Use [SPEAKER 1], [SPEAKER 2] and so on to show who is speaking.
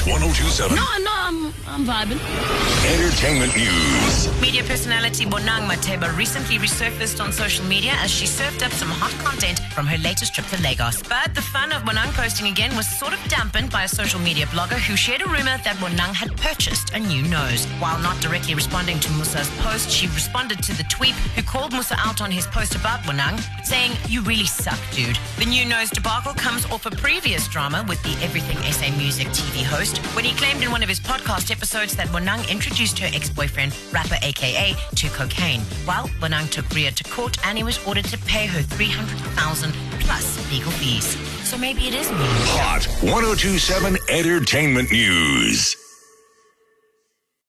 [SPEAKER 1] Hot 1027
[SPEAKER 2] No, no, I'm, I'm vibing.
[SPEAKER 1] Entertainment News.
[SPEAKER 3] Media personality Bonang Matheba recently resurfaced on social media as she served up some hot content from her latest trip to Lagos. But the fun of Bonang posting again was sort of dampened by a social media blogger who shared a rumor that Bonang had purchased a new nose. While not directly responding to Musa's post, she responded to the tweet who called Musa out on his post about Bonang, saying, You really suck, dude. The new nose debacle comes off a previous drama with the Everything SA Music TV host when he claimed in one of his podcast episodes that Bonang introduced her ex-boyfriend, rapper AKA, to cocaine. While Bonang took Rea to court and he was ordered to pay her 300,000 plus legal fees. So maybe it is me.
[SPEAKER 1] Hot 1027 Entertainment News.